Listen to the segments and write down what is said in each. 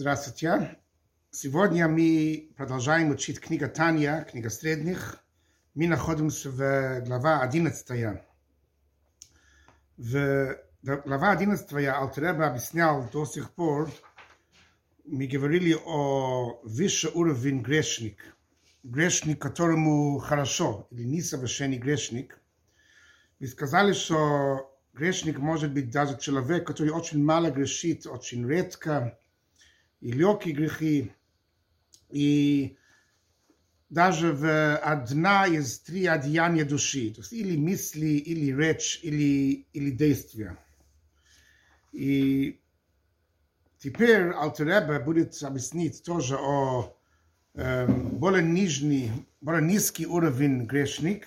Здравствуйте. Сегодня мы продолжаем учить книга Таня, книга средних. Мы находимся в глава 11. В глава 11 Алтереба объяснял до сих пор, мы говорили о высшем уровне грешник. Грешник, которому хорошо, или несовершенный грешник. Мы сказали, что грешник может быть даже человек, который очень мало грешит, очень редко, и легкие грехи. И даже в одна из три одеяния души, то есть или мысли, или речь, или, или действия. И теперь Алтереба будет объяснить тоже о эм, более нижний, более низкий уровень грешник.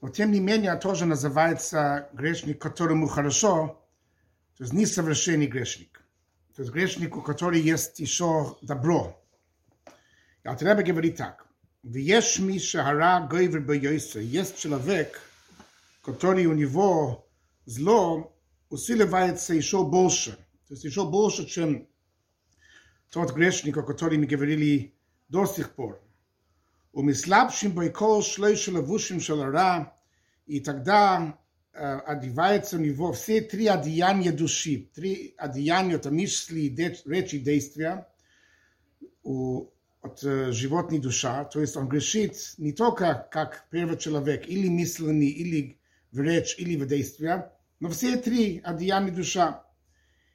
Но тем не менее тоже называется грешник, которому хорошо, то есть несовершенный грешник. des Grechniko Katori jetzt die so da bro. Ja, der Rebbe gibt die Tag. Wie jesch mi shahara goyver be yoyse, jetzt schon weg, Katori und Ivo, zlo, usile weit se isho bolsche. Das isho bolsche, tschem, tot Grechniko Katori mi gewirili dosikh por. Und um mislabschim boi kol schleu shal avushim shal ara, i tagda, одевается у него все три одеяния души, три одеяния, это мысли, речи, действия, у, от э, животной душа, то есть он грешит не только как первый человек, или мысленный, или в речь, или в действия, но все три одеяния душа.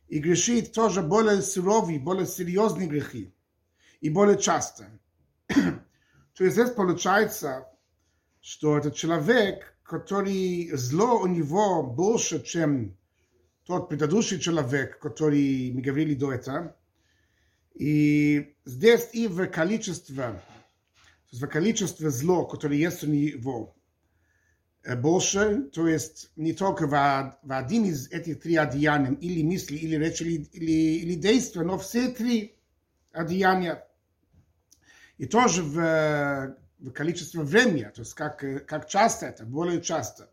И грешит тоже более суровые, более серьезные грехи, и более часто. то есть здесь получается, что этот человек который зло у него больше, чем тот предыдущий человек, который мы говорили до этого. И здесь и в количестве, в количестве зло, которое есть у него, больше, то есть не только в, в один из этих три одеяний, или мысли, или речи, или, или, или действия, но все три одеяния. И тоже в в количестве времени, то есть как, как часто это, более часто.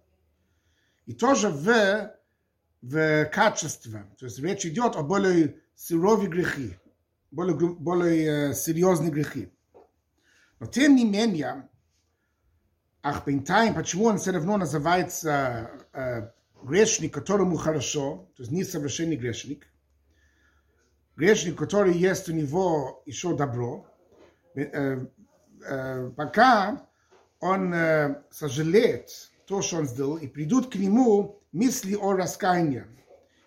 И тоже в, в качестве, то есть речь идет о более суровые грехи, более, более серьезные грехи. Но тем не менее, ах, бинтайм, почему он все равно называется э, грешник, которому хорошо, то есть несовершенный грешник, грешник, который есть у него еще добро, э, пока он сожалеет то, что он сделал, и придут к нему мысли о раскаянии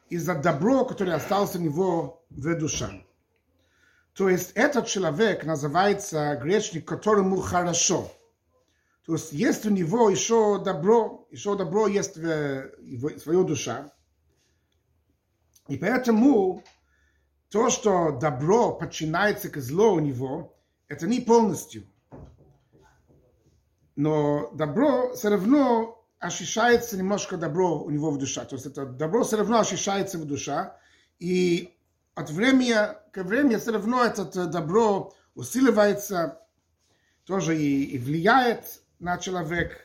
из-за добро, которое осталось у него в душе. То есть этот человек называется грешник, которому хорошо. То есть есть у него еще добро, еще добро есть в его, своей душе. И поэтому то, что добро подчиняется к злу у него, это не полностью – но добро все равно ощущается немножко добро у него в душе. То есть это добро все равно ощущается в душе. И от времени к времени все равно это добро усиливается, тоже и, и влияет на человека.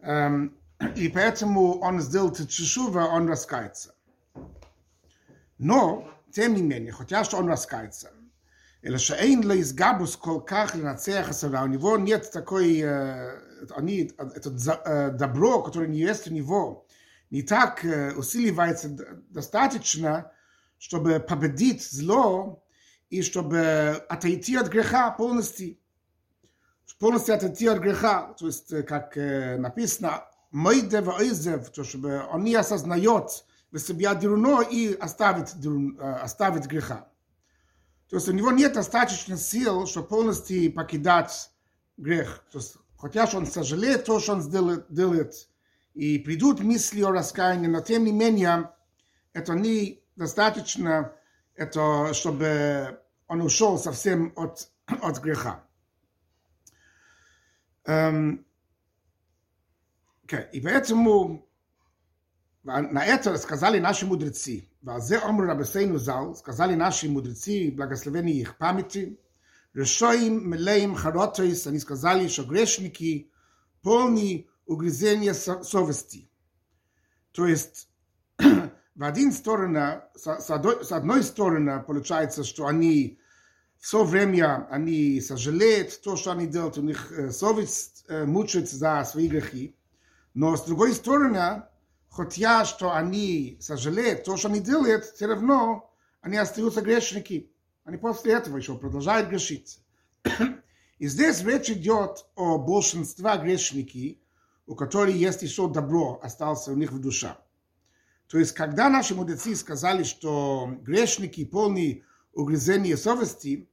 Um, и поэтому он сделал чешува, он раскается. Но, тем не менее, хотя что он раскается, אלא שאין לו изгабус כל כך לנצח הסביבה, у него нет такой, они, это добро, которое есть у него, не так усиливается достаточно, чтобы победить зло и чтобы отойти от греха полностью. Полностью отойти от греха. То есть, как написано, Мойде Ваизев, то чтобы он не осознает в себе дурно и оставит, оставит греха. То есть у него нет достаточно сил, чтобы полностью покидать грех. То есть, хотя он сожалеет то, что он сделает, делает, и придут мысли о раскаянии, но тем не менее, это не достаточно, это, чтобы он ушел совсем от, от греха. Um, okay. И поэтому на это сказали наши мудрецы. Вазе омру рабесейну зал, сказали наши мудрецы, благословенные их памяти, решоим мелеем харотоис, они сказали, что грешники полны угрызения совести. То есть, в один сторону, с одной стороны, получается, что они все время они сожалеют то, что они делают, у них э, совесть э, мучает за свои грехи. Но с другой стороны, хотя что они сожалеют то, что они делают, все равно они остаются грешники. Они после этого еще продолжают грешить. И здесь речь идет о большинстве грешники, у которых есть еще добро, осталось у них в душе. То есть, когда наши мудрецы сказали, что грешники полны угрызения совести,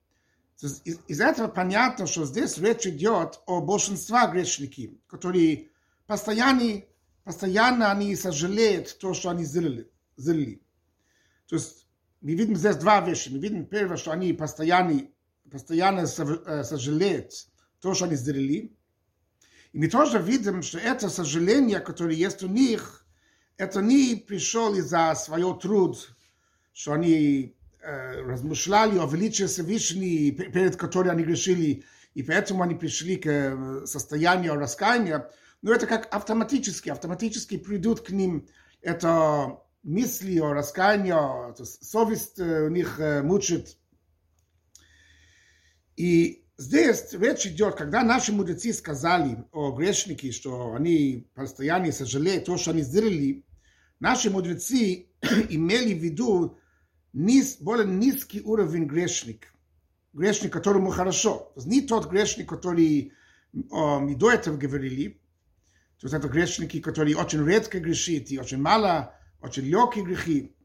из, из этого понятно, что здесь речь идет о большинстве грешников, которые постоянно, постоянно они сожалеют то, что они сделали. сделали. То есть, мы видим здесь два вещи. Мы видим, первое, что они постоянно, постоянно сожалеют то, что они сделали. И мы тоже видим, что это сожаление, которое есть у них, это не пришло из-за своего труд, что они э, размышляли о величии Всевышней, перед которой они грешили, и поэтому они пришли к состоянию раскаяния, но это как автоматически, автоматически придут к ним это мысли о раскаянии, совесть у них мучит. И здесь речь идет, когда наши мудрецы сказали о грешнике, что они постоянно сожалеют то, что они сделали, наши мудрецы имели в виду низ, более низкий уровень грешник. Грешник, которому хорошо. Не тот грешник, который о, мы до этого говорили, то есть это грешники, которые очень редко грешит и очень мало, очень легкие грехи.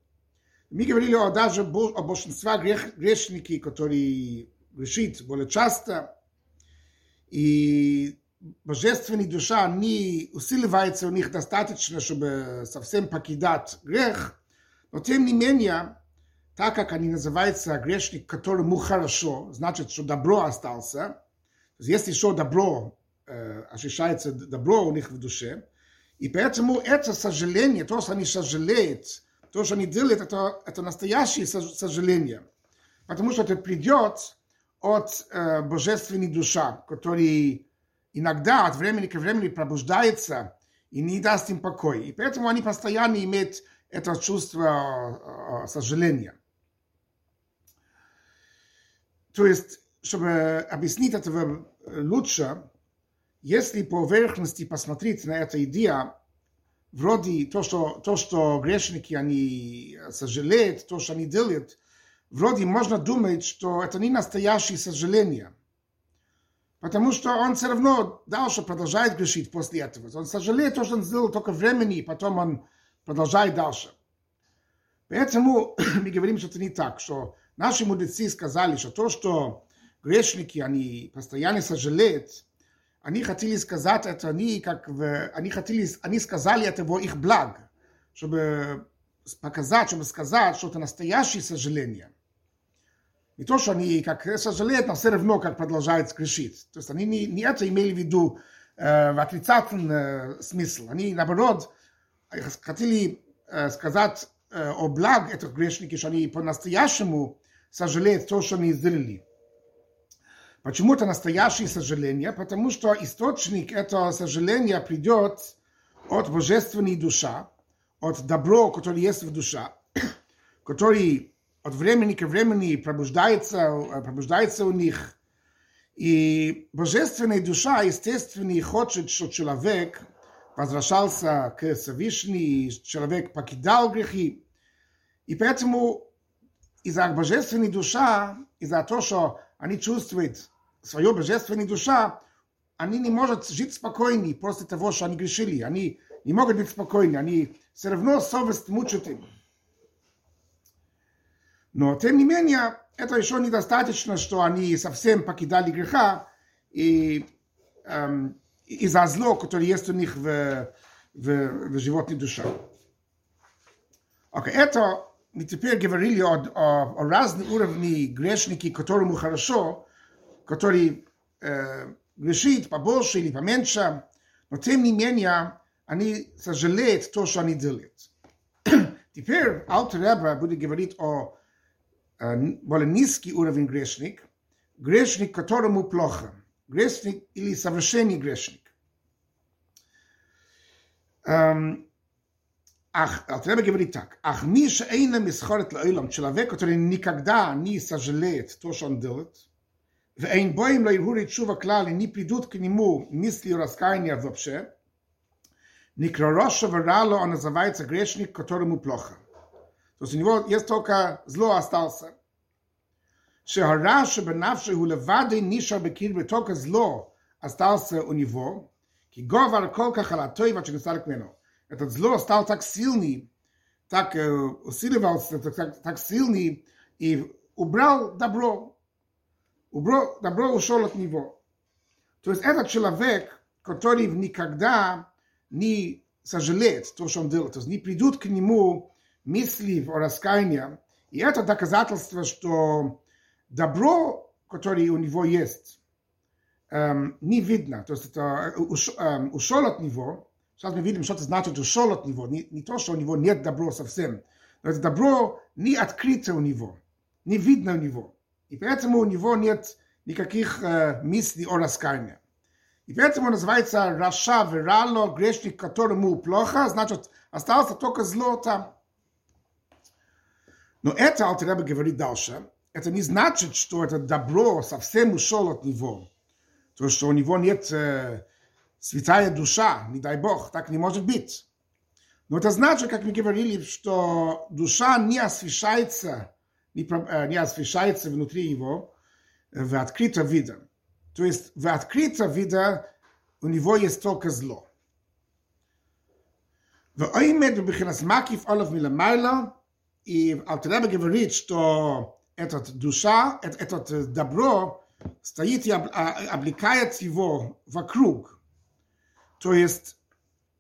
Мы говорили о, даже о большинстве грех, грешники, которые грешит более часто, и божественная душа не усиливается у них достаточно, чтобы совсем покидать грех, но тем не менее, так как они называются грешник, которому хорошо, значит, что добро остался, если еще добро ощущается добро у них в душе. И поэтому это сожаление, то, что они сожалеют, то, что они делают, это, это настоящее сожаление. Потому что это придет от э, божественной души, который иногда от времени к времени пробуждается и не даст им покой. И поэтому они постоянно имеют это чувство э, сожаления. То есть, чтобы объяснить это лучше, если по поверхности посмотреть на эту идею, вроде то, что, то, что грешники, они сожалеют, то, что они делают, вроде можно думать, что это не настоящее сожаление. Потому что он все равно дальше продолжает грешить после этого. Он сожалеет то, что он сделал только времени, и потом он продолжает дальше. Поэтому мы говорим, что это не так, что наши мудрецы сказали, что то, что грешники, они постоянно сожалеют, они хотели сказать это, они, как в, они, хотели, они сказали это во их благ, чтобы показать, чтобы сказать, что это настоящее сожаление. Не то, что они как сожалеют, но все равно как продолжают грешить. То есть они не, не это имели в виду э, в отрицательный э, смысл. Они, наоборот, хотели э, сказать э, о благ этих грешников, что они по-настоящему сожалеют то, что они сделали. Почему это настоящее сожаление? Потому что источник этого сожаления придет от божественной души, от добро, которое есть в душе, который от времени к времени пробуждается, пробуждается у них. И божественная душа, естественно, хочет, чтобы человек возвращался к Всевышнему, человек покидал грехи. И поэтому из-за божественной души, из-за того, что они чувствуют свою божественную душа, они не могут жить спокойно после того, что они грешили. Они не могут быть спокойны. Они все равно совесть мучат им. Но, тем не менее, это еще недостаточно, что они совсем покидали греха и эм, из-за зло, которое есть у них в, в, в животной душе. Okay, это мы теперь говорили о, о, о разных уровнях грешники, которому хорошо, который э, грешит побольше или поменьше, но тем не менее они сожалеют то, что они делают. Теперь Алтер Ребра будет говорить о э, более низкий уровень грешник, грешник, которому плохо, грешник или совершенный грешник. Эм, Ах, Алтребе говорит так. Ах, ми шейна мисхорет лаилам, человек, который никогда не сожалеет то, что он делает, ואין בוים לא ירהורי תשובה כלל, איני פידות כנימו, ניס לי רסקייני אז אופשה, נקרא ראשו ורע לו על נזווי צה גרשניק כתור מופלוכה. זאת אומרת, יש תוקה זלו אסטלסה. שהרע שבנפשו הוא לבד נשאר בקיר בתוקה זלו אסטלסה וניבו, כי גובר כל כך על הטויבה שנסלק ממנו. את הזלו אסטל תק סילני, תק סילבלס, תק סילני, ובראו דברו, убрал добро. Ушел от него. То есть этот человек, который никогда не сожалеет то, что он делает. То есть не придут к нему мысли о раскаянии. И это доказательство, что добро, которое у него есть, не видно. То есть это уш, ушел от него. Сейчас мы видим, что это значит ушел от него. Не, не то, что у него нет добро совсем. Но это добро не открыто у него. Не видно у него. И поэтому у него нет никаких э, мыслей о раскаянии. И поэтому называется Раша Верало, грешник, которому плохо, значит, остался только зло там. Но это Алтареба говорит дальше. Это не значит, что это добро совсем ушел от него. То, что у него нет э, святая душа, не дай Бог, так не может быть. Но это значит, как мы говорили, что душа не освещается, не, э, не освещается внутри его в открытом виде. То есть в открытом виде у него есть только зло. И Алтареба говорит, что этот душа, этот добро стоит и облекает его вокруг. То есть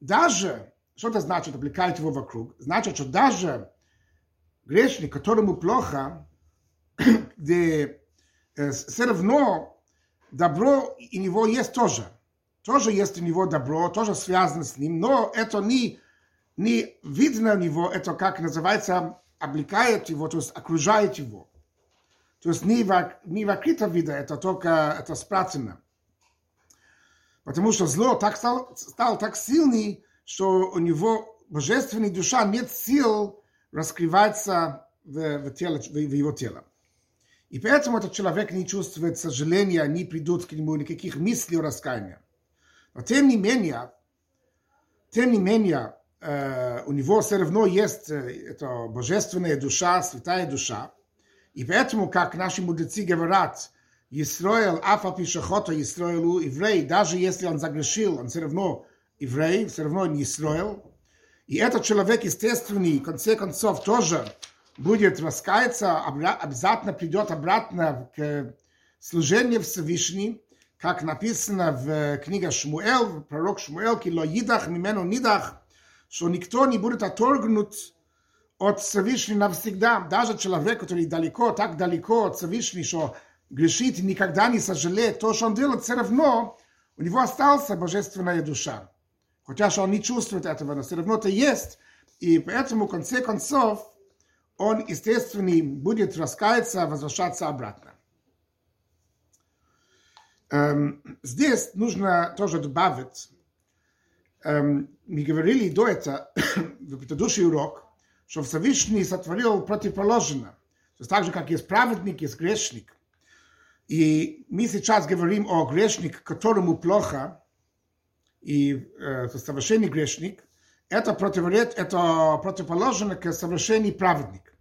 даже, что это значит, облекает его вокруг? Значит, что даже грешник, которому плохо, где все равно добро и него есть тоже. Тоже есть у него добро, тоже связано с ним, но это не, не видно у него, это как называется, облекает его, то есть окружает его. То есть не, в, не в открытом виде, это только это спрятано. Потому что зло так стал, стал так сильный, что у него божественной душа нет сил раскрываться в, в, тело, в, его тело. И поэтому этот человек не чувствует сожаления, не придут к нему никаких мыслей о раскаянии. Но тем не менее, тем не менее, э, у него все равно есть э, эта божественная душа, святая душа. И поэтому, как наши мудрецы говорят, Исраил, Афа Пишахота, Исраилу, еврей, даже если он загрешил, он все равно еврей, все равно не Исраил. И этот человек естественный, в конце концов, тоже будет раскаяться, обязательно придет обратно к служению Всевышним, как написано в книге Шмуэл, пророк Шмуэл, кило идах мимену нидах, что никто не будет оторгнут от Всевышнего навсегда. Даже человек, который далеко, так далеко от Всевышнего, что грешит и никогда не сожалеет то, что он делает, все равно у него осталась божественная душа. Хотя что он не чувствует этого, но все равно это есть. И поэтому, в конце концов, он, естественно, будет раскаяться, возвращаться обратно. Эм, здесь нужно тоже добавить, эм, мы говорили до этого, в предыдущий урок, что Всевышний сотворил противоположно. То есть так же, как есть праведник, есть грешник. И мы сейчас говорим о грешнике, которому плохо, и э, совершенный грешник – это противоречит, это противоположно к совершенный праведник.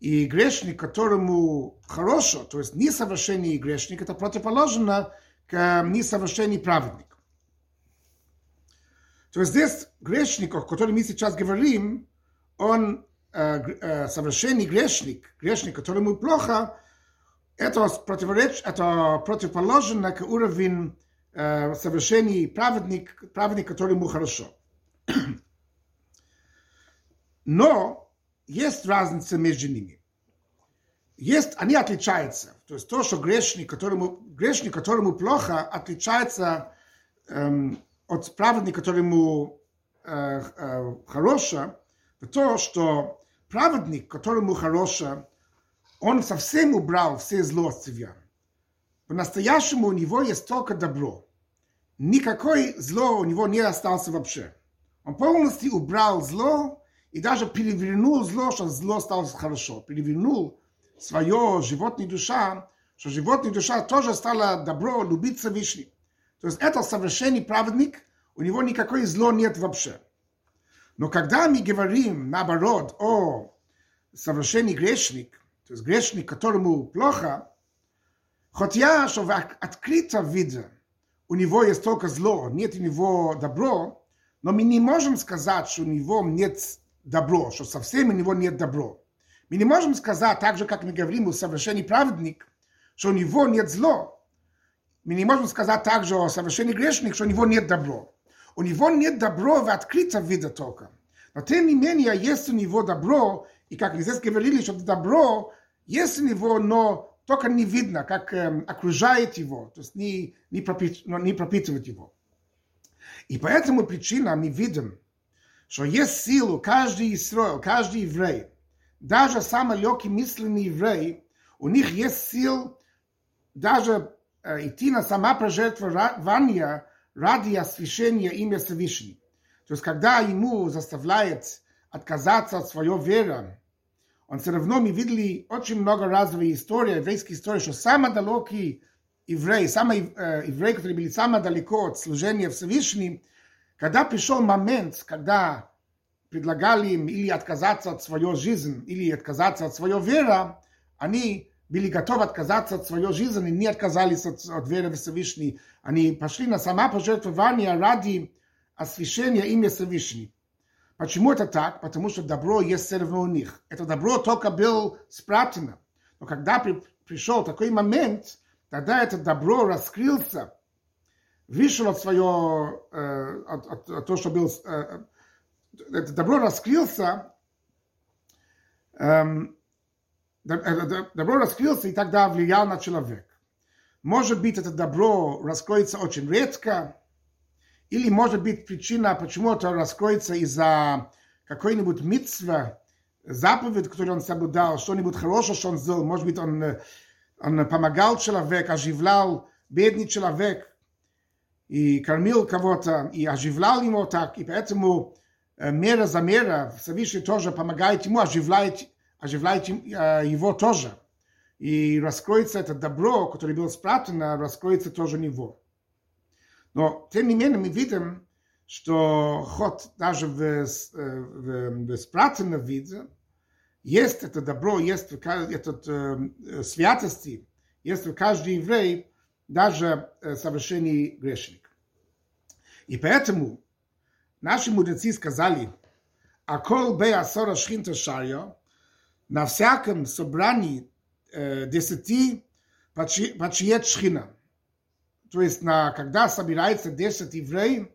И грешник, которому хорошо, то есть несовершенный грешник, это противоположно к несовершенный праведник. То есть здесь грешник, о котором мы сейчас говорим, он э, э, совершенный грешник, грешник, которому плохо, это противоречит, это противоположно к уровню э, совершенный праведник, праведник, которому хорошо. Но есть разница между ними. Есть, они отличаются. То есть то, что грешник, которому, грешник, которому плохо, отличается эм, от праведника, которому э, э, хорошо, то, что праведник, которому хорошо, он совсем убрал все зло от себя. По-настоящему у него есть только добро. Никакой зло у него не осталось вообще. Он полностью убрал зло и даже перевернул зло, что зло стало хорошо. Перевернул свое животная душа, что животная душа тоже стала добро, любить Всевышний. То есть это совершенный праведник, у него никакой зло нет вообще. Но когда мы говорим, наоборот, о совершенный грешник, то есть грешник, которому плохо, хотя, что в открытом виде у него есть только зло, нет у него добро, но мы не можем сказать, что у него нет добро, что совсем у него нет добро. Мы не можем сказать, так же, как мы говорим, у совершенный праведник, что у него нет зло. Мы не можем сказать также о совершенный грешник, что у него нет добро. У него нет добро в открытом виде только. Но тем не менее, есть у него добро, и как мы здесь говорили, что добро есть у него, но только не видно, как эм, окружает его, то есть не, не, пропит, не пропитывает его. И поэтому причина мы видим, что есть силу каждый Израиль, каждый еврей, даже самый легкий мысленный еврей, у них есть сил даже э, идти на сама пожертвование ради освящения имя Всевышнего. То есть, когда ему заставляет отказаться от своей веры, он все равно, мы видели очень много раз в истории, еврейской истории, что самый далекий еврей, самый э, еврей, который был самый далеко от служения Всевышним, когда пришел момент, когда предлагали им или отказаться от своей жизни, или отказаться от своей веры, они были готовы отказаться от своей жизни и не отказались от, от веры в Всевышний. Они пошли на самопожертвование ради освящения имя Всевышний. Почему это так? Потому что добро есть все у них. Это добро только было спрятано. Но когда при, пришел такой момент, тогда это добро раскрылся, вышел от свое, э, от, от, от то, что было, э, это добро раскрылся, эм, э, добро раскрылся и тогда влиял на человека. Может быть, это добро раскроется очень редко, или, может быть, причина, почему это раскроется из-за какой-нибудь митцва, заповедь, которую он соблюдал, что-нибудь хорошее, что он сделал. Может быть, он, он помогал человеку, оживлял бедный человек и кормил кого-то, и оживлял его так. И поэтому мера за мера Всевышний тоже помогает ему, оживляет, оживляет его тоже. И раскроется это добро, которое было спрятано, раскроется тоже него. Но, тем не менее, мы видим, что хоть даже в, в, в спрятанном виде есть это добро, есть этот э, святости, есть в каждый еврей даже э, совершенный грешник. И поэтому наши мудрецы сказали, а кол бе асора шхинта шарьо, на всяком собрании э, десяти почиет шхина то есть на, когда собирается 10 евреев,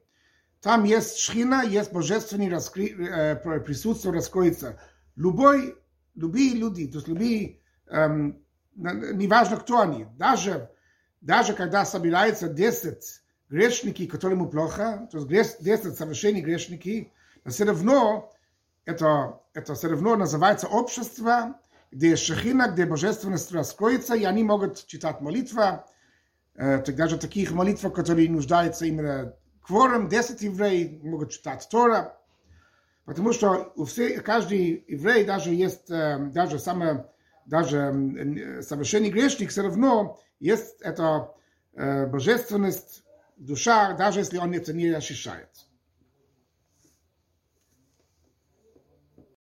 там есть шхина, есть божественное раскри, э, присутствие раскроется. Любой, любые люди, то есть любые, эм, неважно кто они, даже, даже когда собирается 10 грешники, которым плохо, то есть 10 совершенных грешники, все равно это, это все равно называется общество, где шахина, где божественность раскроется, и они могут читать молитву, даже таких молитв, которые нуждаются именно кворум, 10 евреев могут читать Тора, потому что у всех, каждый еврей даже есть, даже самое, даже совершенный грешник, все равно есть эта божественность, душа, даже если он это не ощущает.